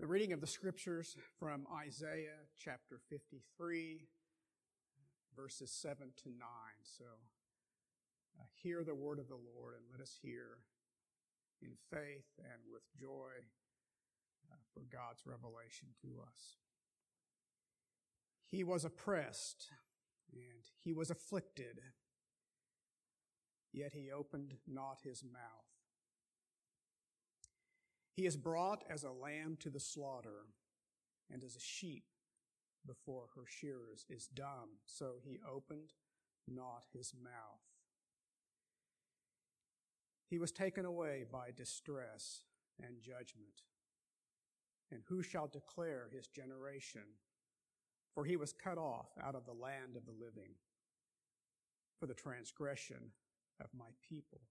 The reading of the scriptures from Isaiah chapter 53, verses 7 to 9. So uh, hear the word of the Lord and let us hear in faith and with joy uh, for God's revelation to us. He was oppressed and he was afflicted, yet he opened not his mouth. He is brought as a lamb to the slaughter, and as a sheep before her shearers is dumb, so he opened not his mouth. He was taken away by distress and judgment. And who shall declare his generation? For he was cut off out of the land of the living. For the transgression of my people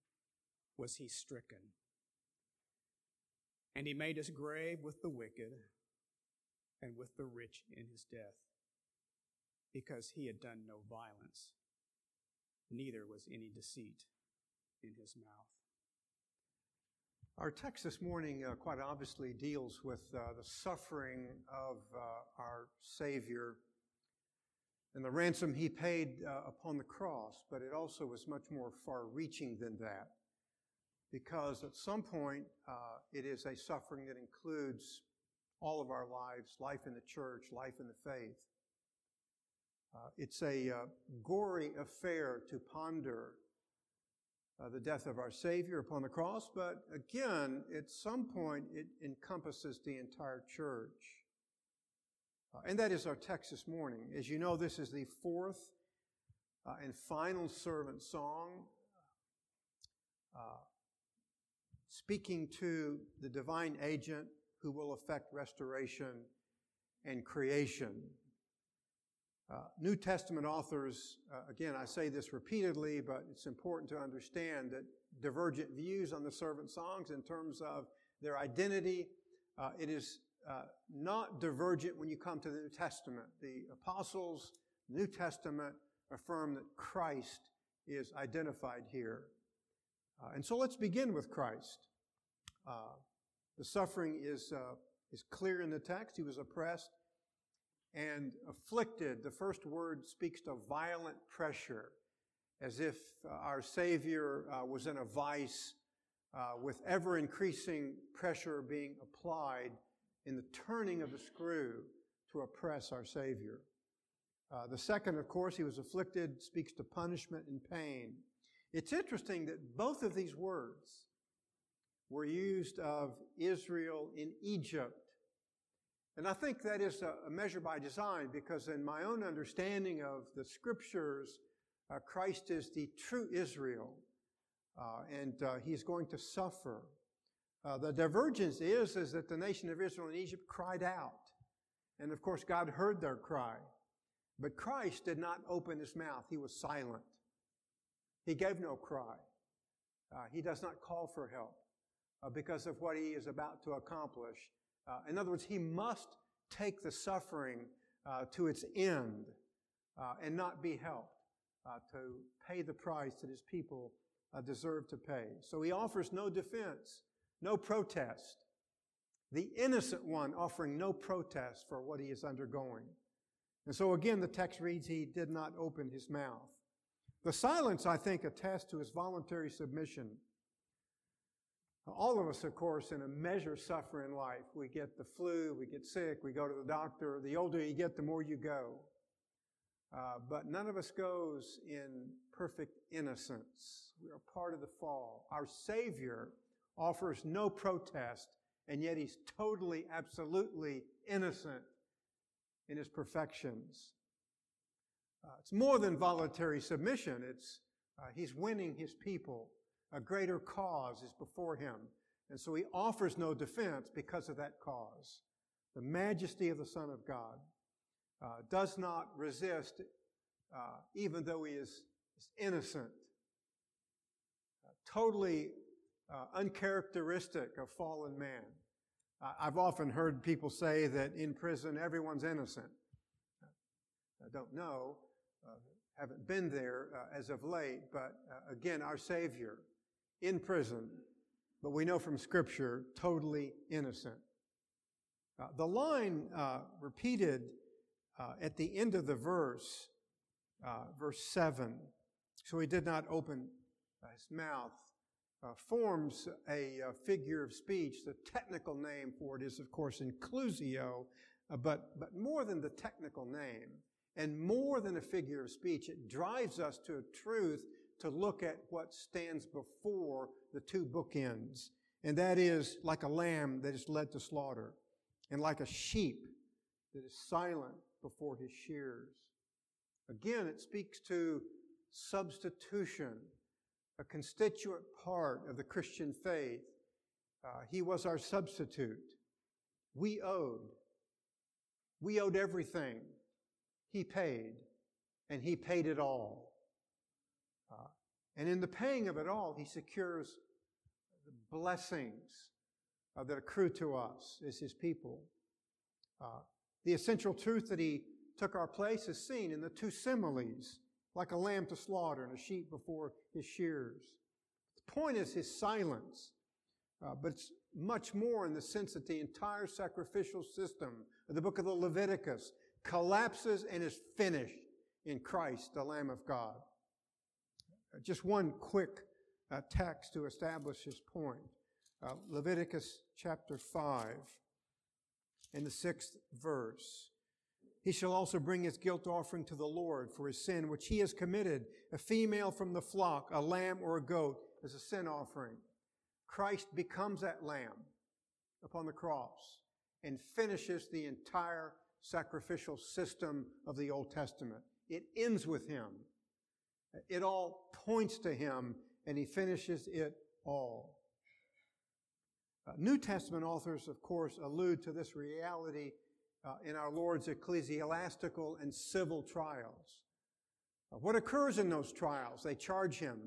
was he stricken. And he made his grave with the wicked and with the rich in his death, because he had done no violence, neither was any deceit in his mouth. Our text this morning uh, quite obviously deals with uh, the suffering of uh, our Savior and the ransom he paid uh, upon the cross, but it also was much more far reaching than that because at some point uh, it is a suffering that includes all of our lives, life in the church, life in the faith. Uh, it's a uh, gory affair to ponder uh, the death of our Savior upon the cross, but again, at some point, it encompasses the entire church. Uh, and that is our text this morning. As you know, this is the fourth uh, and final servant song speaking to the divine agent who will effect restoration and creation. Uh, New Testament authors, uh, again, I say this repeatedly, but it's important to understand that divergent views on the servant songs in terms of their identity, uh, it is uh, not divergent when you come to the New Testament. The apostles, New Testament, affirm that Christ is identified here. Uh, and so let's begin with Christ. Uh, the suffering is, uh, is clear in the text. He was oppressed and afflicted. The first word speaks to violent pressure, as if uh, our Savior uh, was in a vice uh, with ever increasing pressure being applied in the turning of the screw to oppress our Savior. The second, of course, he was afflicted, speaks to punishment and pain. It's interesting that both of these words were used of Israel in Egypt. And I think that is a measure by design because, in my own understanding of the scriptures, uh, Christ is the true Israel, uh, and uh, he's going to suffer. Uh, the divergence is, is that the nation of Israel in Egypt cried out. And of course, God heard their cry. But Christ did not open his mouth. He was silent. He gave no cry. Uh, he does not call for help uh, because of what he is about to accomplish. Uh, in other words, he must take the suffering uh, to its end uh, and not be helped uh, to pay the price that his people deserve to pay. So he offers no defense, no protest. The innocent one offering no protest for what he is undergoing. And so again, the text reads, he did not open his mouth. The silence, I think, attests to his voluntary submission all of us, of course, in a measure suffer in life. We get the flu, we get sick, we go to the doctor. The older you get, the more you go. Uh, but none of us goes in perfect innocence. We are part of the fall. Our Savior offers no protest, and yet He's totally, absolutely innocent in His perfections. Uh, it's more than voluntary submission. It's uh, He's winning His people a greater cause is before him. And so he offers no defense because of that cause. The majesty of the Son of God uh, does not resist, uh, even though he is, is innocent. Uh, totally uh, uncharacteristic of fallen man. I've often heard people say that in prison everyone's innocent. I don't know, haven't been there uh, as of late, but again, our Savior in prison, but we know from Scripture, totally innocent. Uh, the line uh, repeated uh, at the end of the verse, uh, verse 7, so he did not open his mouth, uh, forms a, a, figure of speech. The technical name for it is, of course, inclusio, uh, but, but more than the technical name, and more than a figure of speech, it drives us to a truth to look at what stands before the two bookends. And that is like a lamb that is led to slaughter, and like a sheep that is silent before his shears. Again, it speaks to substitution, a constituent part of the Christian faith. Uh, he was our substitute. We owed. We owed everything. He paid, and He paid it all. Uh, and in the paying of it all, He secures the blessings uh, that accrue to us as His people. Uh, the essential truth that He took our place is seen in the two similes, like a lamb to slaughter and a sheep before His shears. The point is His silence, uh, but it's much more in the sense that the entire sacrificial system of the book of the Leviticus collapses and is finished in Christ, the Lamb of God. Just one quick uh, text to establish his point. Uh, Leviticus chapter 5 in the sixth verse. He shall also bring his guilt offering to the Lord for his sin which he has committed, a female from the flock, a lamb or a goat, as a sin offering. Christ becomes that lamb upon the cross and finishes the entire sacrificial system of the Old Testament. It ends with him. It all points to him and he finishes it all. Uh, New Testament authors, of course, allude to this reality uh, in our Lord's ecclesiastical and civil trials. Uh, what occurs in those trials? They charge him,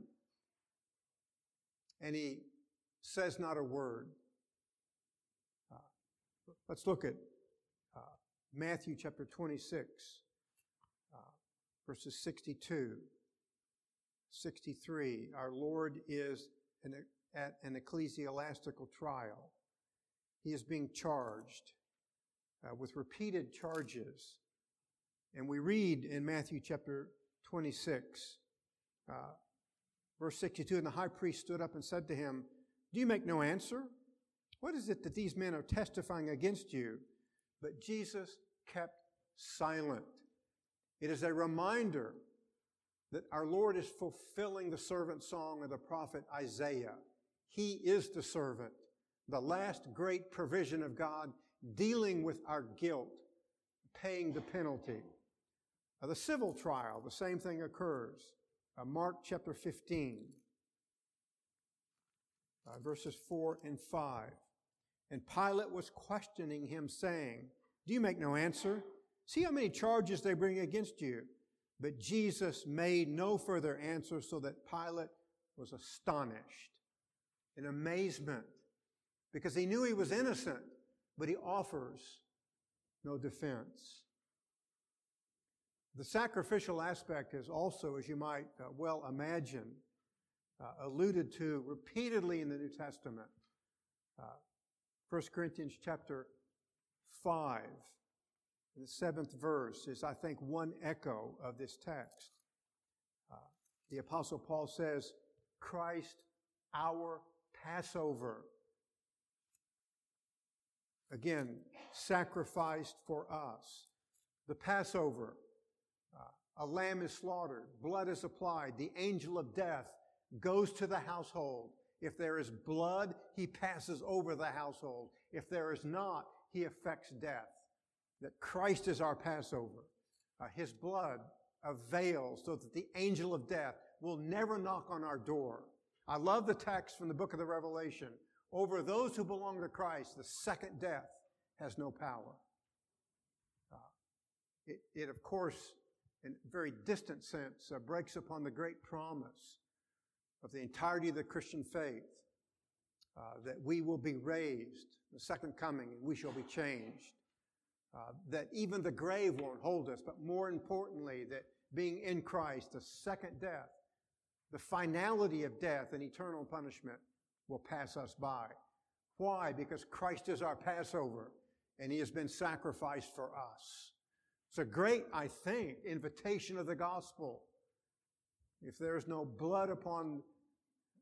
and he says not a word. Uh, let's look at Matthew chapter 26, uh, verses 62, 63. Our Lord is an, at an ecclesiastical trial. He is being charged uh, with repeated charges. And we read in Matthew chapter 26, uh, verse 62, and the high priest stood up and said to him, Do you make no answer? What is it that these men are testifying against you? But Jesus kept silent. It is a reminder that our Lord is fulfilling the servant song of the prophet Isaiah. He is the servant, the last great provision of God dealing with our guilt, paying the penalty. Uh, the civil trial, the same thing occurs. Uh, Mark chapter 15, uh, verses 4 and 5. And Pilate was questioning him, saying, Do you make no answer? See how many charges they bring against you. But Jesus made no further answer, so that Pilate was astonished in amazement because he knew he was innocent, but he offers no defense. The sacrificial aspect is also, as you might uh, well imagine, uh, alluded to repeatedly in the New Testament. Uh, 1 Corinthians chapter 5, the seventh verse is, I think, one echo of this text. Uh, the Apostle Paul says, Christ, our Passover. Again, sacrificed for us. The Passover, uh, a lamb is slaughtered, blood is applied, the angel of death goes to the household. If there is blood, he passes over the household. If there is not, he affects death. That Christ is our Passover. Uh, his blood avails so that the angel of death will never knock on our door. I love the text from the book of the Revelation. Over those who belong to Christ, the second death has no power. Uh, it, it, of course, in a very distant sense, uh, breaks upon the great promise of the entirety of the Christian faith uh, that we will be raised, the second coming, and we shall be changed. Uh, that even the grave won't hold us, but more importantly, that being in Christ, the second death, the finality of death and eternal punishment will pass us by. Why? Because Christ is our Passover, and he has been sacrificed for us. It's a great, I think, invitation of the gospel. If there's no blood upon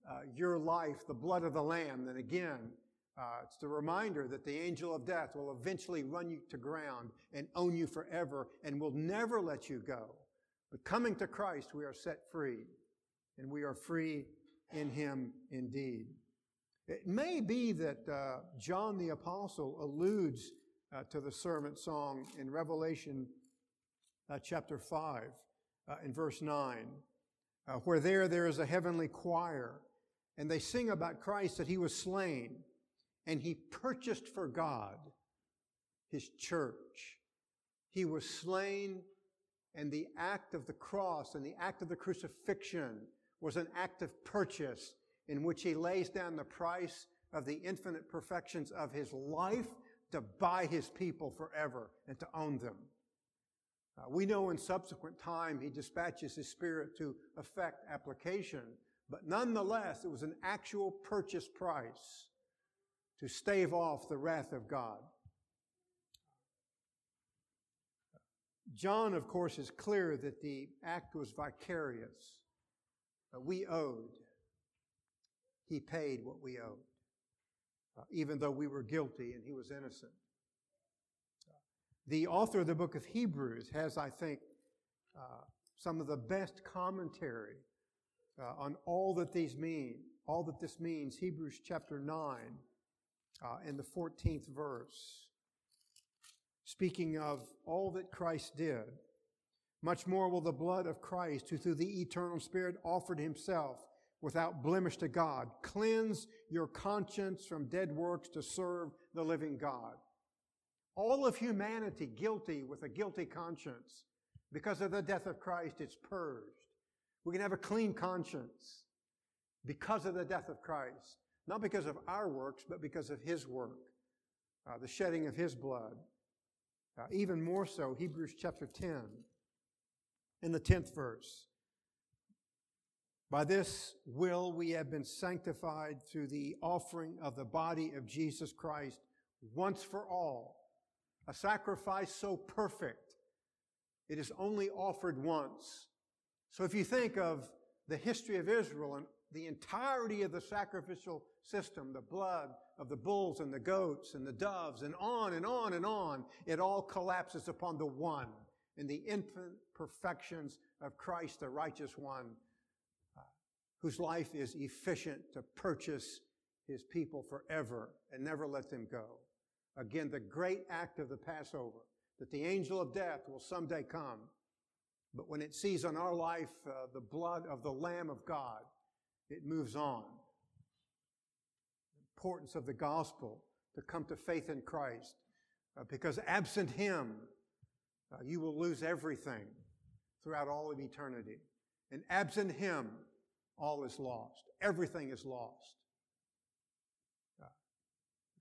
uh, your life, the blood of the Lamb, then again, uh, it's the reminder that the angel of death will eventually run you to ground and own you forever and will never let you go. But coming to Christ, we are set free, and we are free in Him indeed. It may be that uh, John the Apostle alludes uh, to the servant song in Revelation uh, chapter 5 uh, in verse 9, uh, where there there is a heavenly choir, and they sing about Christ that He was slain and he purchased for God his church. He was slain, and the act of the cross and the act of the crucifixion was an act of purchase in which he lays down the price of the infinite perfections of his life to buy his people forever and to own them. Uh, we know in subsequent time he dispatches his spirit to effect application, but nonetheless, it was an actual purchase price to stave off the wrath of God. John, of course, is clear that the act was vicarious. we owed. He paid what we owed, uh, even though we were guilty and he was innocent. The author of the book of Hebrews has, I think, uh, some of the best commentary uh, on all that these mean, all that this means. Hebrews chapter 9 uh, in the 14th verse, speaking of all that Christ did. Much more will the blood of Christ, who through the eternal Spirit offered himself without blemish to God, cleanse your conscience from dead works to serve the living God. All of humanity guilty with a guilty conscience. Because of the death of Christ, it's purged. We can have a clean conscience because of the death of Christ. Not because of our works, but because of His work, uh, the shedding of His blood. Uh, even more so, Hebrews chapter 10, in the 10th verse. By this will we have been sanctified through the offering of the body of Jesus Christ once for all. A sacrifice so perfect, it is only offered once. So if you think of the history of Israel and the entirety of the sacrificial system, the blood of the bulls and the goats and the doves, and on and on and on, it all collapses upon the one in the infant perfections of Christ, the righteous one, uh, whose life is efficient to purchase his people forever and never let them go. Again, the great act of the Passover, that the angel of death will someday come. But when it sees on our life uh, the blood of the Lamb of God, it moves on importance of the gospel to come to faith in Christ. Uh, because absent Him, uh, you will lose everything throughout all of eternity. And absent Him, all is lost. Everything is lost. Uh,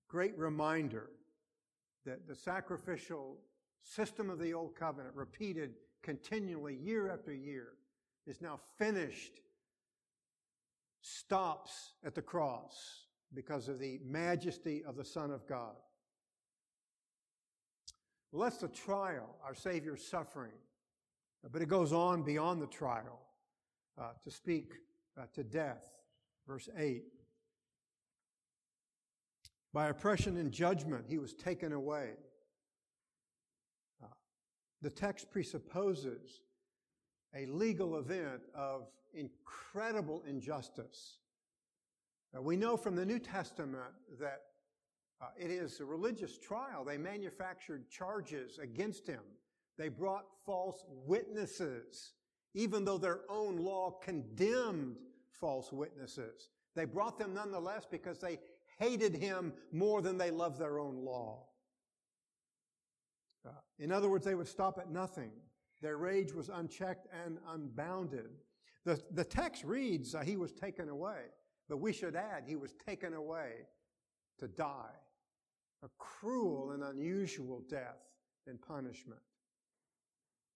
great reminder that the sacrificial system of the Old Covenant, repeated continually year after year, is now finished, stops at the cross because of the majesty of the Son of God. Well, that's the trial, our Savior's suffering. But it goes on beyond the trial uh, to speak uh, to death. Verse 8. By oppression and judgment, he was taken away. Uh, the text presupposes a legal event of incredible injustice we know from the New Testament that uh, it is a religious trial. They manufactured charges against him. They brought false witnesses, even though their own law condemned false witnesses. They brought them nonetheless because they hated him more than they loved their own law. Uh, in other words, they would stop at nothing. Their rage was unchecked and unbounded. The, the text reads, uh, He was taken away. But we should add, he was taken away to die. A cruel and unusual death and punishment.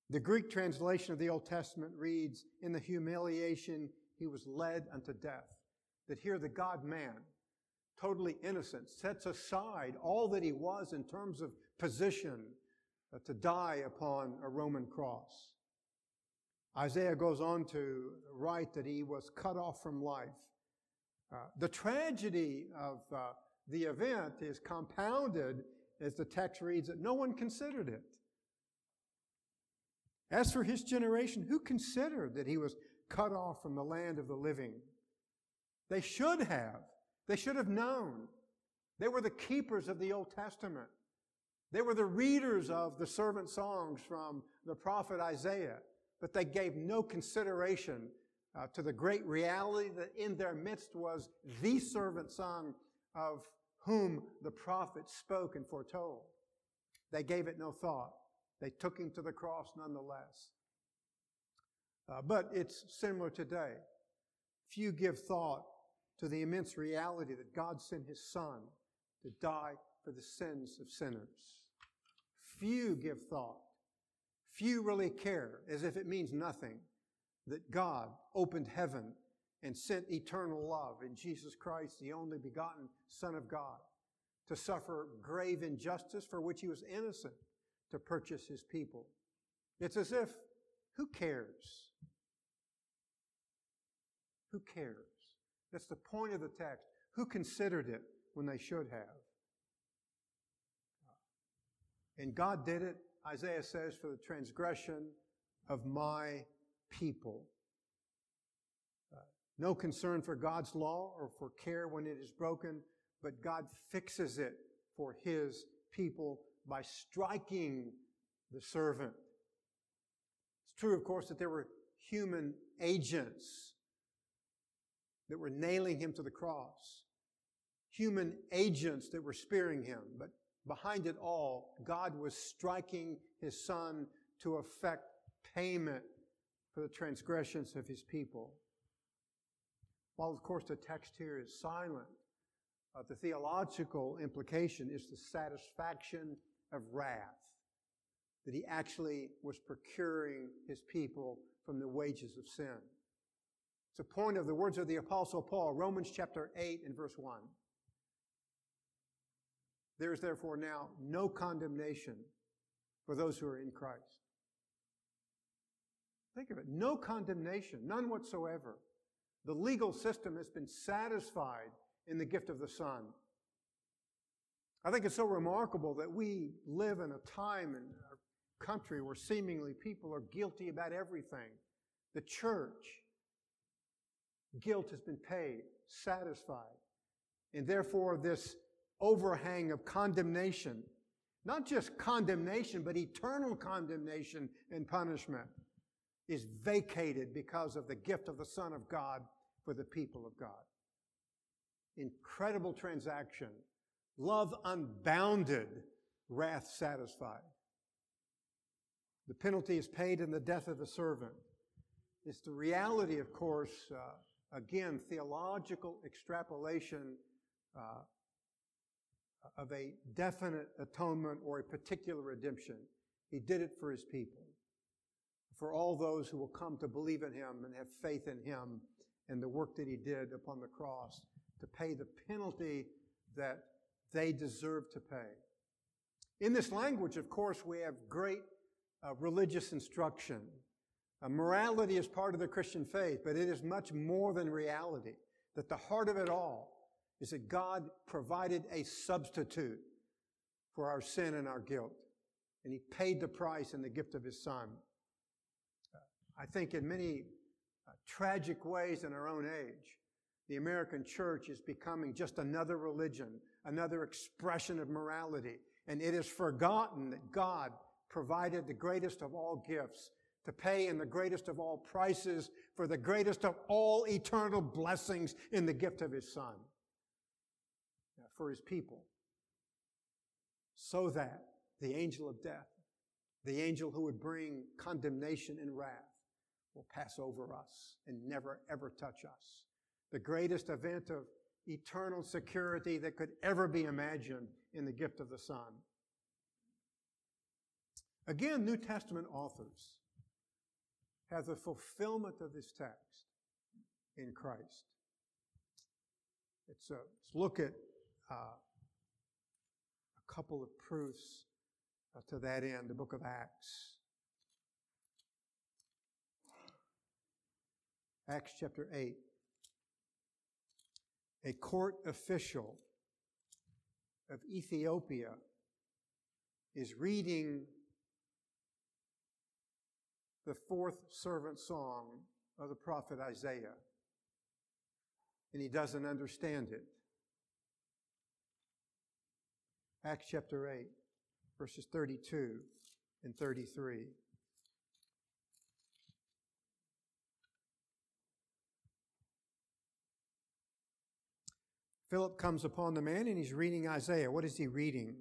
The Greek translation of the Old Testament reads, In the humiliation he was led unto death. That here the God man totally innocent, sets aside all that he was in terms of position uh, to die upon a Roman cross. Isaiah goes on to write that he was cut off from life. Uh, the tragedy of uh, the event is compounded as the text reads that no one considered it. As for his generation, who considered that he was cut off from the land of the living? They should have. They should have known. They were the keepers of the Old Testament. They were the readers of the servant songs from the prophet Isaiah, but they gave no consideration uh, to the great reality that in their midst was the servant son of whom the prophet spoke and foretold. They gave it no thought. They took him to the cross nonetheless. Uh, but it's similar today. Few give thought to the immense reality that God sent his son to die for the sins of sinners. Few give thought. Few really care, as if it means nothing, that God opened heaven and sent eternal love in Jesus Christ, the only begotten Son of God, to suffer grave injustice for which he was innocent to purchase his people. It's as if, who cares? Who cares? That's the point of the text. Who considered it when they should have? And God did it, Isaiah says, for the transgression of my people. Uh, no concern for God's law or for care when it is broken, but God fixes it for his people by striking the servant. It's true, of course, that there were human agents that were nailing him to the cross, human agents that were spearing him, but behind it all, God was striking his son to effect payment for the transgressions of his people. While, of course, the text here is silent, uh, the theological implication is the satisfaction of wrath, that he actually was procuring his people from the wages of sin. It's a point of the words of the Apostle Paul, Romans chapter 8 and verse 1. There is therefore now no condemnation for those who are in Christ. Think of it. No condemnation, none whatsoever. The legal system has been satisfied in the gift of the Son. I think it's so remarkable that we live in a time in our country where seemingly people are guilty about everything. The church, guilt has been paid, satisfied. And therefore, this overhang of condemnation, not just condemnation, but eternal condemnation and punishment, is vacated because of the gift of the Son of God for the people of God. Incredible transaction Love unbounded, wrath satisfied. The penalty is paid in the death of the servant. It's the reality, of course, uh, again, theological extrapolation uh, of a definite atonement or a particular redemption. He did it for his people, for all those who will come to believe in him and have faith in him and the work that he did upon the cross to pay the penalty that they deserve to pay. In this language, of course, we have great uh, religious instruction. Uh, morality is part of the Christian faith, but it is much more than reality. That the heart of it all is that God provided a substitute for our sin and our guilt. And He paid the price in the gift of His Son. I think in many uh, tragic ways in our own age, the American church is becoming just another religion, another expression of morality. And it is forgotten that God provided the greatest of all gifts to pay in the greatest of all prices for the greatest of all eternal blessings in the gift of His Son for His people. So that the angel of death, the angel who would bring condemnation and wrath, will pass over us and never ever touch us the greatest event of eternal security that could ever be imagined in the gift of the Son. Again, New Testament authors have the fulfillment of this text in Christ. Let's, uh, let's look at uh, a couple of proofs uh, to that end, the book of Acts. Acts chapter 8. A court official of Ethiopia is reading the fourth servant song of the prophet Isaiah, and he doesn't understand it. Acts chapter 8, verses 32 and 33. Philip comes upon the man and he's reading Isaiah. What is he reading?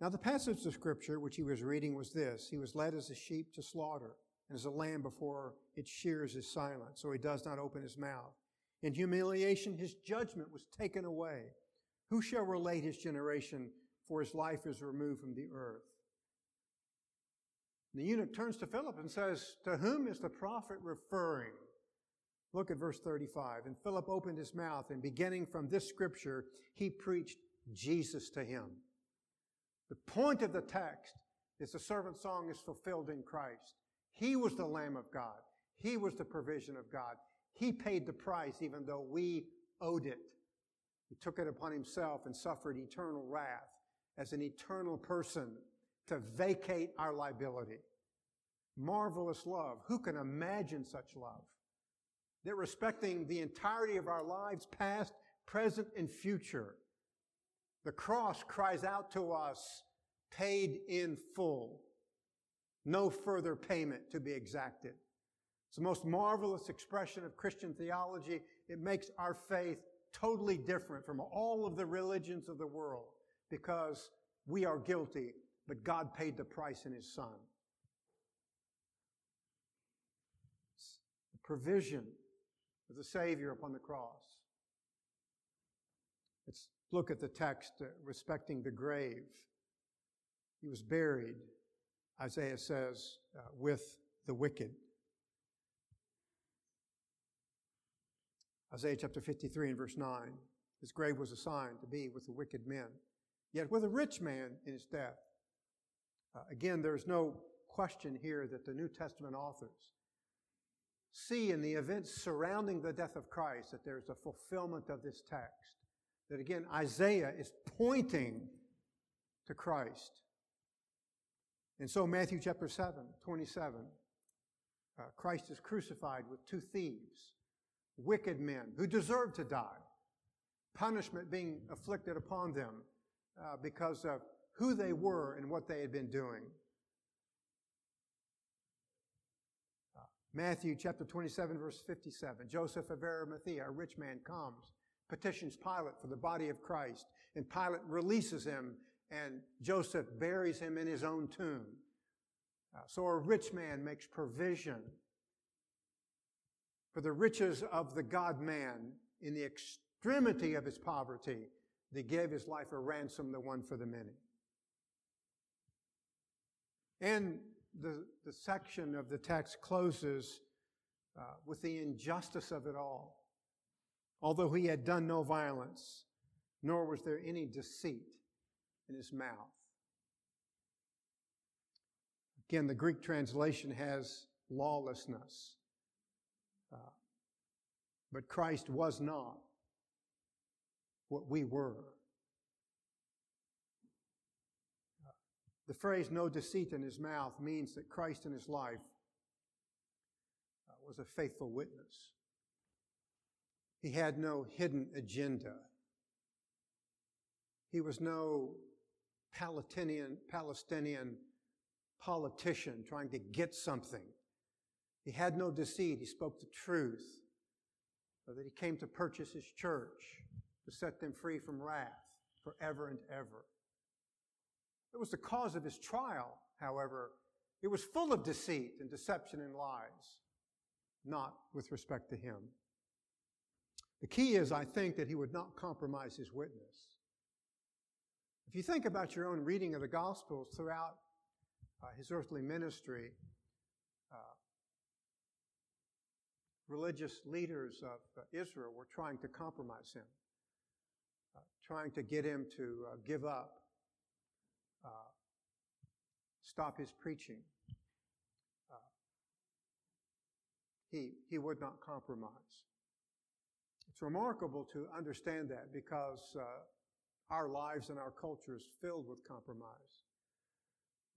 Now, the passage of scripture which he was reading was this He was led as a sheep to slaughter, and as a lamb before its shears is silent, so he does not open his mouth. In humiliation, his judgment was taken away. Who shall relate his generation, for his life is removed from the earth? And the eunuch turns to Philip and says, To whom is the prophet referring? Look at verse 35. And Philip opened his mouth, and beginning from this scripture, he preached Jesus to him. The point of the text is the servant song is fulfilled in Christ. He was the Lamb of God. He was the provision of God. He paid the price even though we owed it. He took it upon himself and suffered eternal wrath as an eternal person to vacate our liability. Marvelous love. Who can imagine such love? That respecting the entirety of our lives, past, present, and future, the cross cries out to us, paid in full. No further payment to be exacted. It's the most marvelous expression of Christian theology. It makes our faith totally different from all of the religions of the world because we are guilty, but God paid the price in His Son. It's the provision of the Savior upon the cross. Let's look at the text uh, respecting the grave. He was buried, Isaiah says, uh, with the wicked. Isaiah chapter 53 and verse 9. His grave was assigned to be with the wicked men, yet with a rich man in his death. Uh, again, there's no question here that the New Testament authors see in the events surrounding the death of Christ that there's a fulfillment of this text. That again, Isaiah is pointing to Christ. And so, Matthew chapter 7, 27, uh, Christ is crucified with two thieves, wicked men who deserve to die, punishment being afflicted upon them uh, because of who they were and what they had been doing. Matthew chapter 27, verse 57. Joseph of Arimathea, a rich man, comes, petitions Pilate for the body of Christ, and Pilate releases him, and Joseph buries him in his own tomb. Uh, so a rich man makes provision for the riches of the God man in the extremity of his poverty that gave his life a ransom, the one for the many. And the, the section of the text closes uh, with the injustice of it all. Although he had done no violence, nor was there any deceit in his mouth. Again, the Greek translation has lawlessness. Uh, but Christ was not what we were. The phrase no deceit in his mouth means that Christ in his life uh, was a faithful witness. He had no hidden agenda. He was no Palestinian, Palestinian politician trying to get something. He had no deceit. He spoke the truth. that he came to purchase his church, to set them free from wrath forever and ever. It was the cause of his trial, however. It was full of deceit and deception and lies, not with respect to him. The key is, I think, that he would not compromise his witness. If you think about your own reading of the Gospels throughout uh, his earthly ministry, uh, religious leaders of uh, Israel were trying to compromise him, uh, trying to get him to uh, give up, stop his preaching. Uh, he, he would not compromise. It's remarkable to understand that because uh, our lives and our culture is filled with compromise.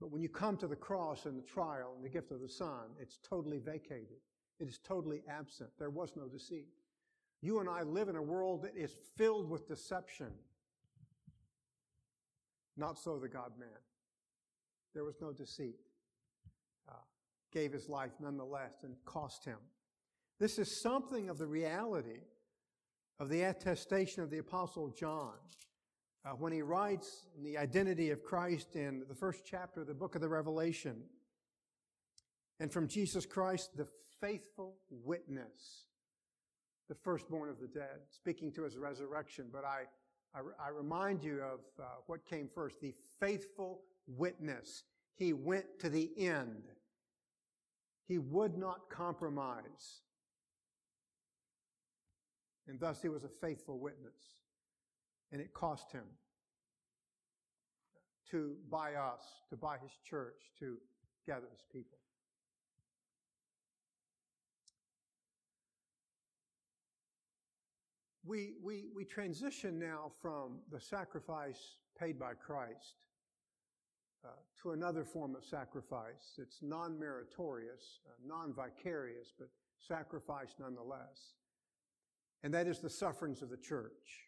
But when you come to the cross and the trial and the gift of the Son, it's totally vacated. It is totally absent. There was no deceit. You and I live in a world that is filled with deception. Not so the God man. There was no deceit. Uh, gave his life nonetheless and cost him. This is something of the reality of the attestation of the Apostle John uh, when he writes the identity of Christ in the first chapter of the book of the Revelation. And from Jesus Christ, the faithful witness the firstborn of the dead, speaking to his resurrection. But I, I, I remind you of uh, what came first the faithful witness. He went to the end, he would not compromise. And thus he was a faithful witness. And it cost him to buy us, to buy his church, to gather his people. we, we, we transition now from the sacrifice paid by Christ uh, to another form of sacrifice that's non meritorious, uh, non vicarious, but sacrifice nonetheless. And that is the sufferings of the church.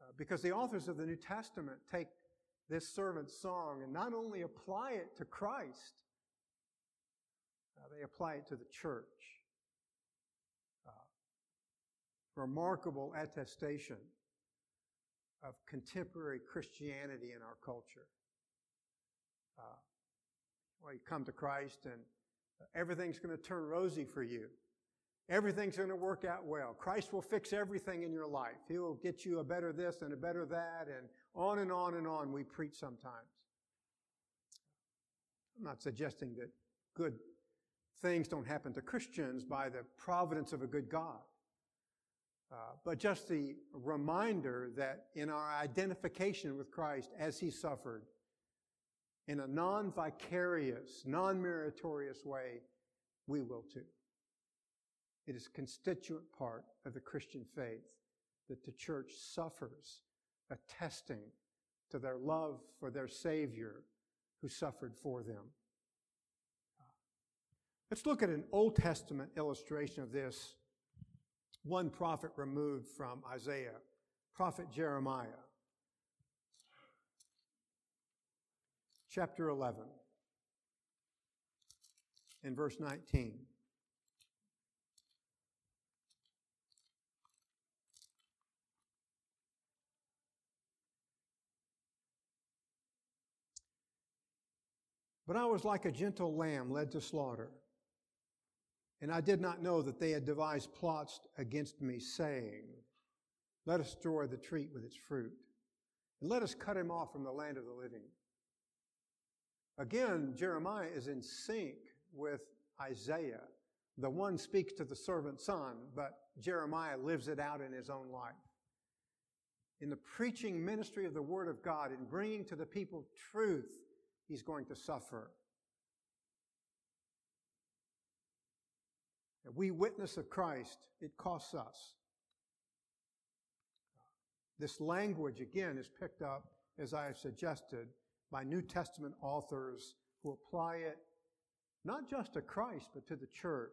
Uh, because the authors of the New Testament take this servant song and not only apply it to Christ, uh, they apply it to the church remarkable attestation of contemporary Christianity in our culture. Uh, well, you come to Christ and everything's going to turn rosy for you. Everything's going to work out well. Christ will fix everything in your life. He'll get you a better this and a better that, and on and on and on we preach sometimes. I'm not suggesting that good things don't happen to Christians by the providence of a good God. Uh, but just the reminder that in our identification with Christ as he suffered, in a non vicarious, non meritorious way, we will too. It is a constituent part of the Christian faith that the church suffers, attesting to their love for their Savior who suffered for them. Let's look at an Old Testament illustration of this one prophet removed from Isaiah, prophet Jeremiah. Chapter 11 in verse 19. But I was like a gentle lamb led to slaughter and I did not know that they had devised plots against me, saying, Let us destroy the tree with its fruit, and let us cut him off from the land of the living. Again, Jeremiah is in sync with Isaiah. The one speaks to the servant son, but Jeremiah lives it out in his own life. In the preaching ministry of the Word of God, in bringing to the people truth, he's going to suffer. We witness of Christ, it costs us. This language, again, is picked up, as I have suggested, by New Testament authors who apply it not just to Christ, but to the church.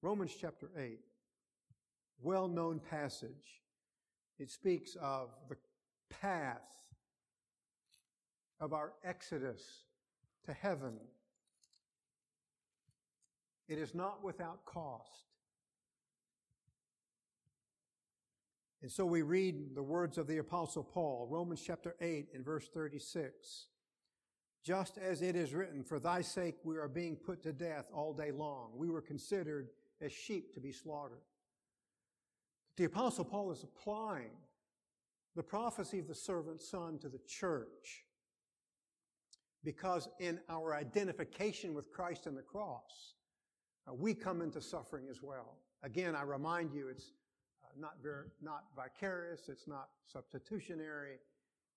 Romans chapter 8, well known passage. It speaks of the path of our exodus to heaven it is not without cost. And so we read the words of the apostle Paul, Romans chapter 8 and verse 36. Just as it is written, for thy sake we are being put to death all day long. We were considered as sheep to be slaughtered. The apostle Paul is applying the prophecy of the servant son to the church because in our identification with Christ in the cross, uh, we come into suffering as well. Again, I remind you, it's uh, not, ver- not vicarious, it's not substitutionary,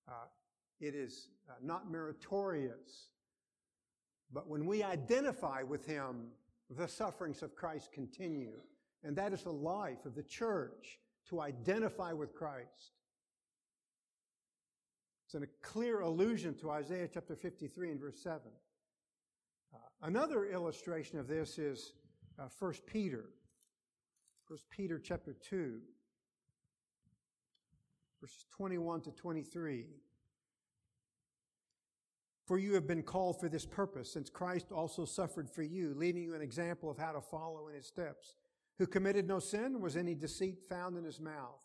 uh, it is not meritorious. But when we identify with Him, the sufferings of Christ continue. And that is the life of the church, to identify with Christ. It's in a clear allusion to Isaiah chapter 53 and verse 7. Uh, another illustration of this is uh, 1 Peter. 1 Peter chapter 2, verses 21 to 23. For you have been called for this purpose, since Christ also suffered for you, leaving you an example of how to follow in his steps, who committed no sin, was any deceit found in his mouth.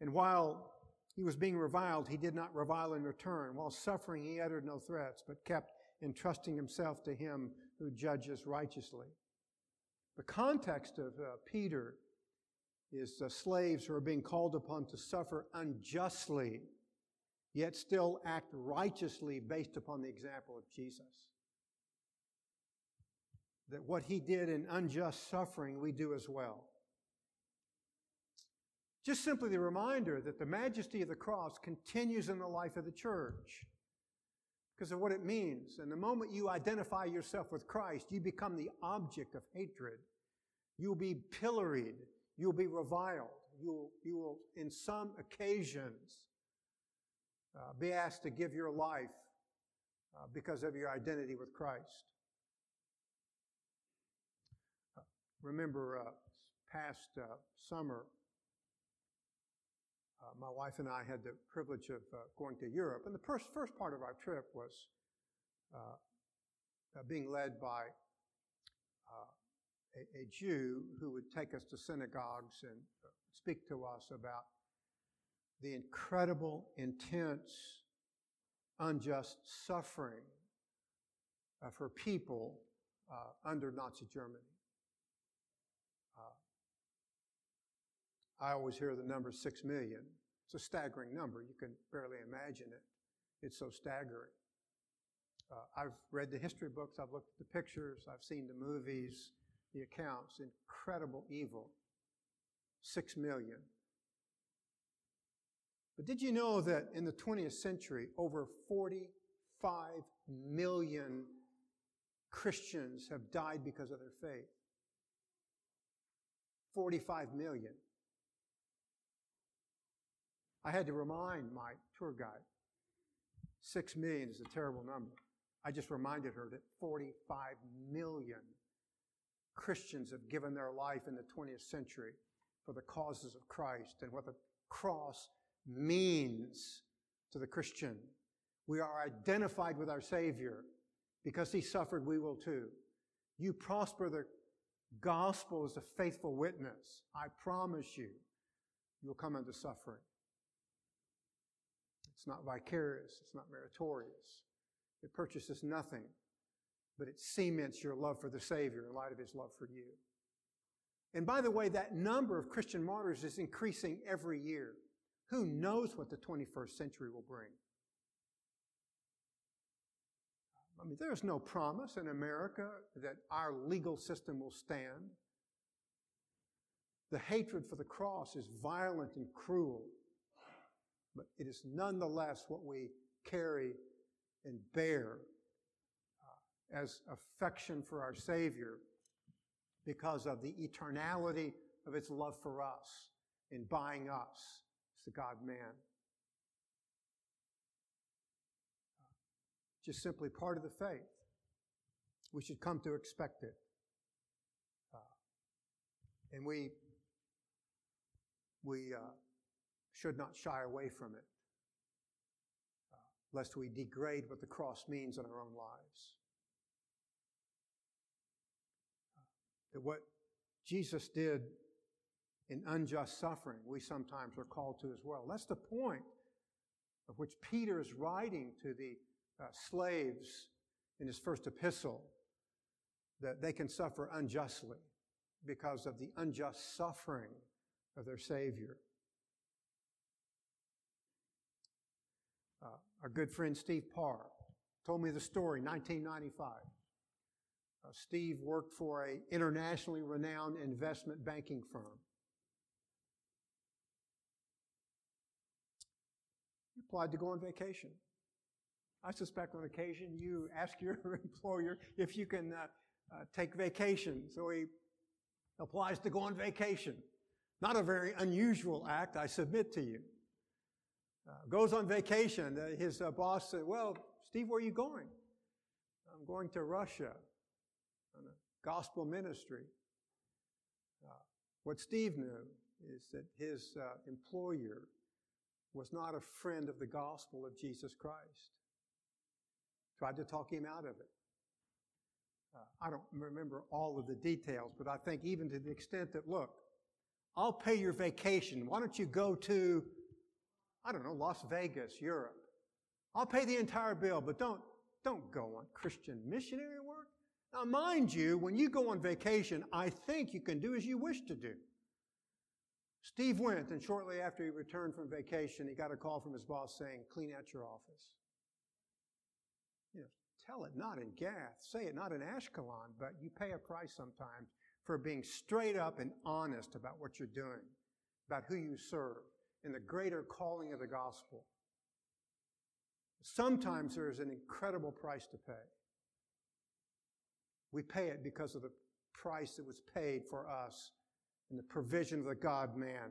And while he was being reviled, he did not revile in return. While suffering, he uttered no threats, but kept entrusting himself to him who judges righteously. The context of uh, Peter is uh, slaves who are being called upon to suffer unjustly, yet still act righteously based upon the example of Jesus. That what he did in unjust suffering, we do as well. Just simply the reminder that the majesty of the cross continues in the life of the church because of what it means. And the moment you identify yourself with Christ, you become the object of hatred. You'll be pilloried. You'll be reviled. You'll, you will, in some occasions, uh, be asked to give your life uh, because of your identity with Christ. Uh, remember, uh, past uh, summer, uh, my wife and I had the privilege of uh, going to Europe. And the first, first part of our trip was uh, uh being led by uh, a, a, Jew who would take us to synagogues and speak to us about the incredible, intense, unjust suffering for people under Nazi Germany. I always hear the number six million. It's a staggering number. You can barely imagine it. It's so staggering. Uh, I've read the history books, I've looked at the pictures, I've seen the movies, the accounts. Incredible evil. Six million. But did you know that in the 20th century, over 45 million Christians have died because of their faith? 45 million. I had to remind my tour guide, six million is a terrible number. I just reminded her that 45 million Christians have given their life in the 20th century for the causes of Christ and what the cross means to the Christian. We are identified with our Savior. Because he suffered, we will too. You prosper the gospel as a faithful witness. I promise you, you'll come into suffering. It's not vicarious. It's not meritorious. It purchases nothing, but it cements your love for the Savior in light of His love for you. And by the way, that number of Christian martyrs is increasing every year. Who knows what the 21st century will bring? I mean, there's no promise in America that our legal system will stand. The hatred for the cross is violent and cruel but it is nonetheless what we carry and bear uh, as affection for our Savior because of the eternality of its love for us in buying us as the God man. Uh, just simply part of the faith. We should come to expect it. Uh, and we, we, uh, should not shy away from it, lest we degrade what the cross means in our own lives. That what Jesus did in unjust suffering, we sometimes are called to as well. That's the point of which Peter is writing to the uh, slaves in his first epistle that they can suffer unjustly because of the unjust suffering of their Savior. Our good friend Steve Parr told me the story, 1995. Uh, Steve worked for a internationally renowned investment banking firm. He applied to go on vacation. I suspect on occasion you ask your employer if you can uh, uh, take vacation. So he applies to go on vacation. Not a very unusual act, I submit to you. Uh, goes on vacation. Uh, his boss said, Well, Steve, where are you going? I'm going to Russia on a gospel ministry. Uh, what Steve knew is that his uh, employer was not a friend of the gospel of Jesus Christ. Tried to talk him out of it. Uh, I don't remember all of the details, but I think even to the extent that, look, I'll pay your vacation. Why don't you go to, I don't know, Las Vegas, Europe? I'll pay the entire bill, but don't, don't go on Christian missionary work. Now, mind you, when you go on vacation, I think you can do as you wish to do. Steve went, and shortly after he returned from vacation, he got a call from his boss saying, clean out your office. You know, tell it not in Gath, say it not in Ashkelon, but you pay a price sometimes for being straight up and honest about what you're doing, about who you serve, and the greater calling of the gospel. Sometimes there is an incredible price to pay. We pay it because of the price that was paid for us and the provision of the God man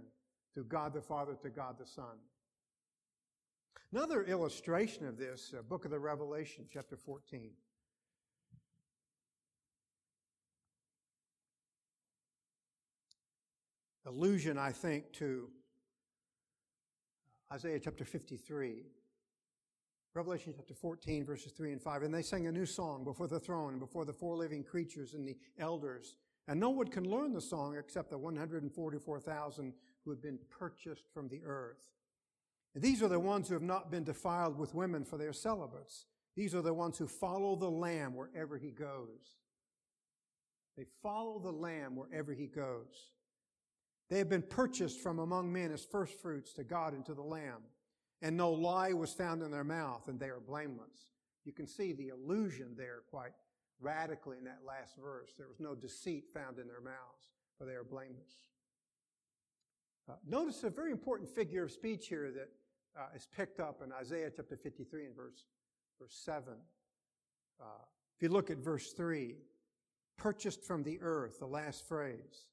through God the Father to God the Son. Another illustration of this, uh, book of the Revelation, chapter 14. Allusion, I think, to Isaiah chapter 53. Revelation chapter 14, verses 3 and 5. And they sang a new song before the throne before the four living creatures and the elders. And no one can learn the song except the 144,000 who have been purchased from the earth. And these are the ones who have not been defiled with women for their celibates. These are the ones who follow the Lamb wherever he goes. They follow the Lamb wherever he goes. They have been purchased from among men as firstfruits to God and to the Lamb. And no lie was found in their mouth, and they are blameless. You can see the illusion there quite radically in that last verse. There was no deceit found in their mouths, for they are blameless. Uh, notice a very important figure of speech here that uh, is picked up in Isaiah chapter 53 and verse, verse 7. Uh, if you look at verse 3, purchased from the earth, the last phrase.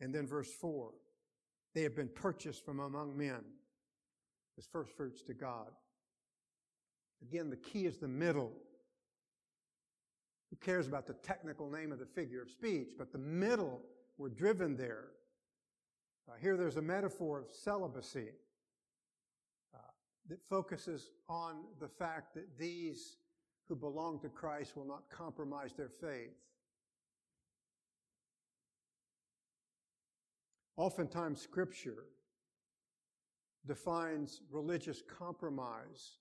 And then verse 4, they have been purchased from among men as first fruits to God. Again, the key is the middle. Who cares about the technical name of the figure of speech? But the middle, we're driven there. Uh, here there's a metaphor of celibacy uh, that focuses on the fact that these who belong to Christ will not compromise their faith. Oftentimes, Scripture defines religious compromise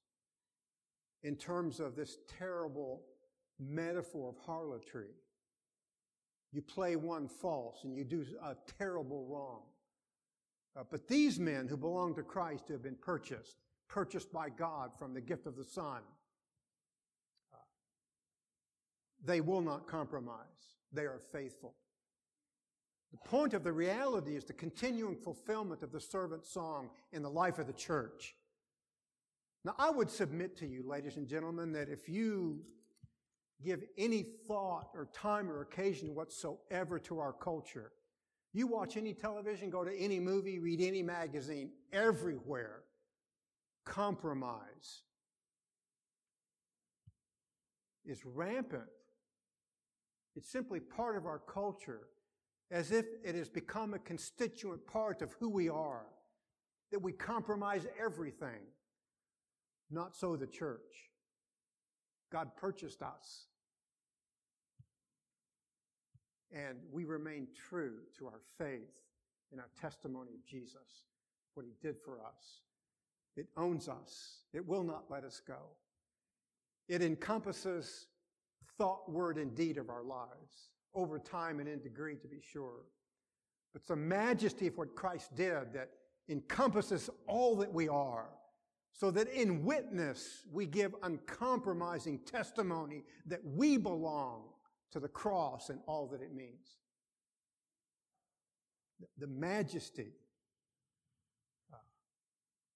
in terms of this terrible metaphor of harlotry. You play one false and you do a terrible wrong. Uh, but these men who belong to Christ who have been purchased, purchased by God from the gift of the Son. Uh, they will not compromise. They are faithful. The point of the reality is the continuing fulfillment of the servant song in the life of the church. Now, I would submit to you, ladies and gentlemen, that if you give any thought or time or occasion whatsoever to our culture, you watch any television, go to any movie, read any magazine, everywhere, compromise is rampant. It's simply part of our culture as if it has become a constituent part of who we are, that we compromise everything. Not so the church. God purchased us. And we remain true to our faith in our testimony of Jesus, what he did for us. It owns us. It will not let us go. It encompasses thought, word, and deed of our lives over time and in degree, to be sure. But the majesty of what Christ did that encompasses all that we are, so that in witness we give uncompromising testimony that we belong to the cross and all that it means. The majesty. Uh,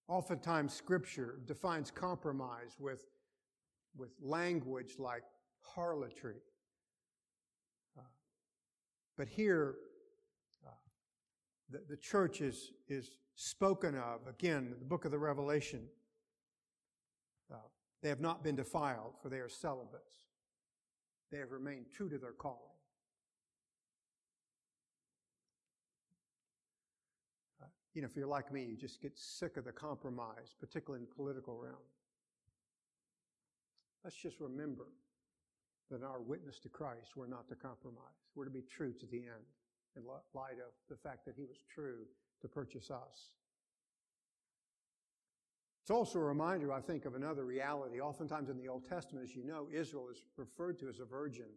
Oftentimes, Scripture defines compromise with, with language like harlotry. But here, uh, the, the church is, is spoken of, again, the book of the Revelation. Uh, they have not been defiled, for they are celibates. They have remained true to their calling. Uh, you know, if you're like me, you just get sick of the compromise, particularly in the political realm. Let's just remember that our witness to Christ, we're not to compromise. We're to be true to the end in light of the fact that he was true to purchase us. It's also a reminder, I think, of another reality. Oftentimes in the Old Testament, as you know, Israel is referred to as a virgin,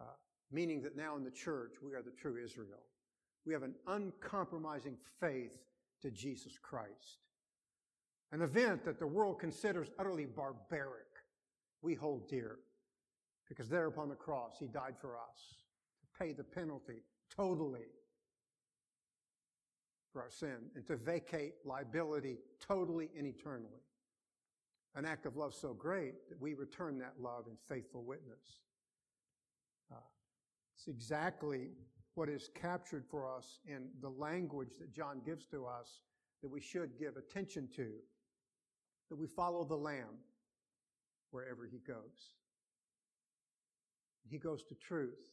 uh, meaning that now in the church, we are the true Israel. We have an uncompromising faith to Jesus Christ. An event that the world considers utterly barbaric, we hold dear. Because there upon the cross, He died for us to pay the penalty totally for our sin and to vacate liability totally and eternally. An act of love so great that we return that love in faithful witness. Uh, it's exactly what is captured for us in the language that John gives to us that we should give attention to, that we follow the Lamb wherever he goes. He goes to truth,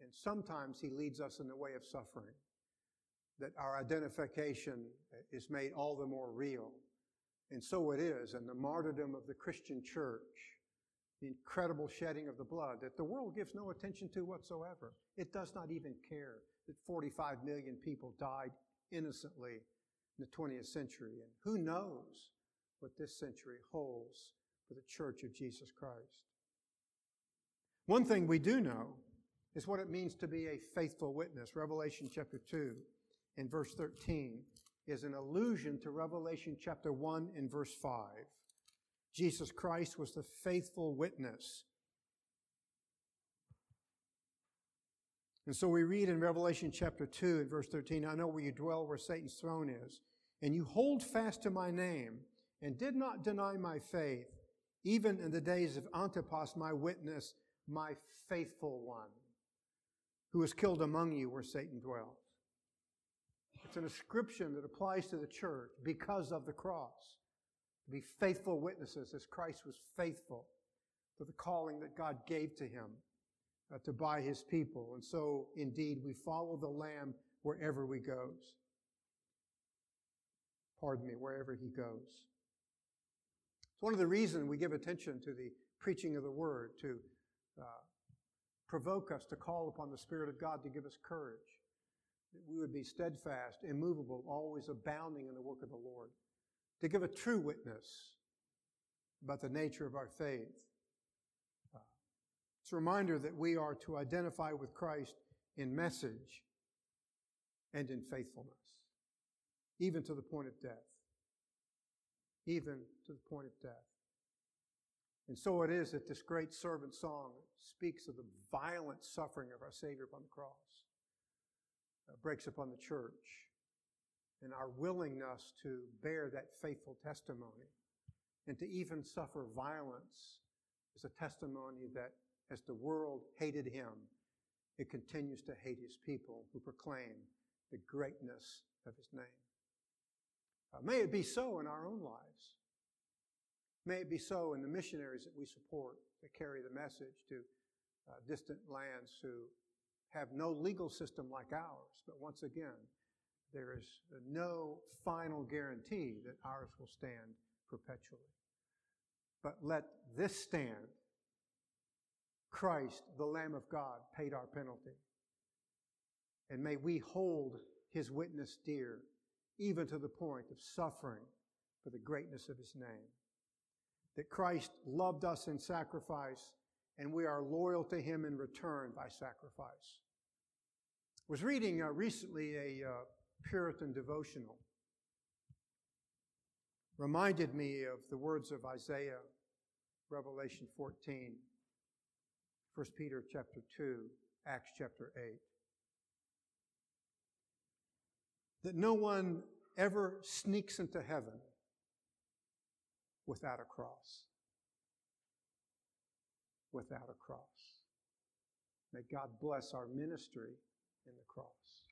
and sometimes he leads us in the way of suffering that our identification is made all the more real. And so it is. And the martyrdom of the Christian church, the incredible shedding of the blood that the world gives no attention to whatsoever. It does not even care that 45 million people died innocently in the 20th century. And who knows what this century holds for the church of Jesus Christ. One thing we do know is what it means to be a faithful witness. Revelation chapter 2 in verse 13 is an allusion to Revelation chapter 1 and verse 5. Jesus Christ was the faithful witness. And so we read in Revelation chapter 2 and verse 13, I know where you dwell, where Satan's throne is, and you hold fast to my name, and did not deny my faith, even in the days of Antipas, my witness, my faithful one, who was killed among you where Satan dwells. It's an ascription that applies to the church because of the cross. To be faithful witnesses as Christ was faithful to the calling that God gave to him uh, to buy his people. And so, indeed, we follow the Lamb wherever he goes. Pardon me, wherever he goes. It's one of the reasons we give attention to the preaching of the word, to uh, provoke us to call upon the Spirit of God to give us courage that we would be steadfast, immovable, always abounding in the work of the Lord, to give a true witness about the nature of our faith. Uh, it's a reminder that we are to identify with Christ in message and in faithfulness, even to the point of death. Even to the point of death. And so it is that this great servant song speaks of the violent suffering of our Savior upon the cross uh, breaks upon the church and our willingness to bear that faithful testimony and to even suffer violence is a testimony that as the world hated him, it continues to hate his people who proclaim the greatness of his name. Uh, may it be so in our own lives. May it be so in the missionaries that we support that carry the message to uh, distant lands who have no legal system like ours. But once again, there is no final guarantee that ours will stand perpetually. But let this stand. Christ, the Lamb of God, paid our penalty. And may we hold his witness dear, even to the point of suffering for the greatness of his name. That Christ loved us in sacrifice, and we are loyal to him in return by sacrifice I was reading uh, recently a uh, Puritan devotional. Reminded me of the words of Isaiah, Revelation 14, 1 Peter chapter 2, Acts chapter 8. That no one ever sneaks into heaven without a cross. Without a cross. May God bless our ministry in the cross.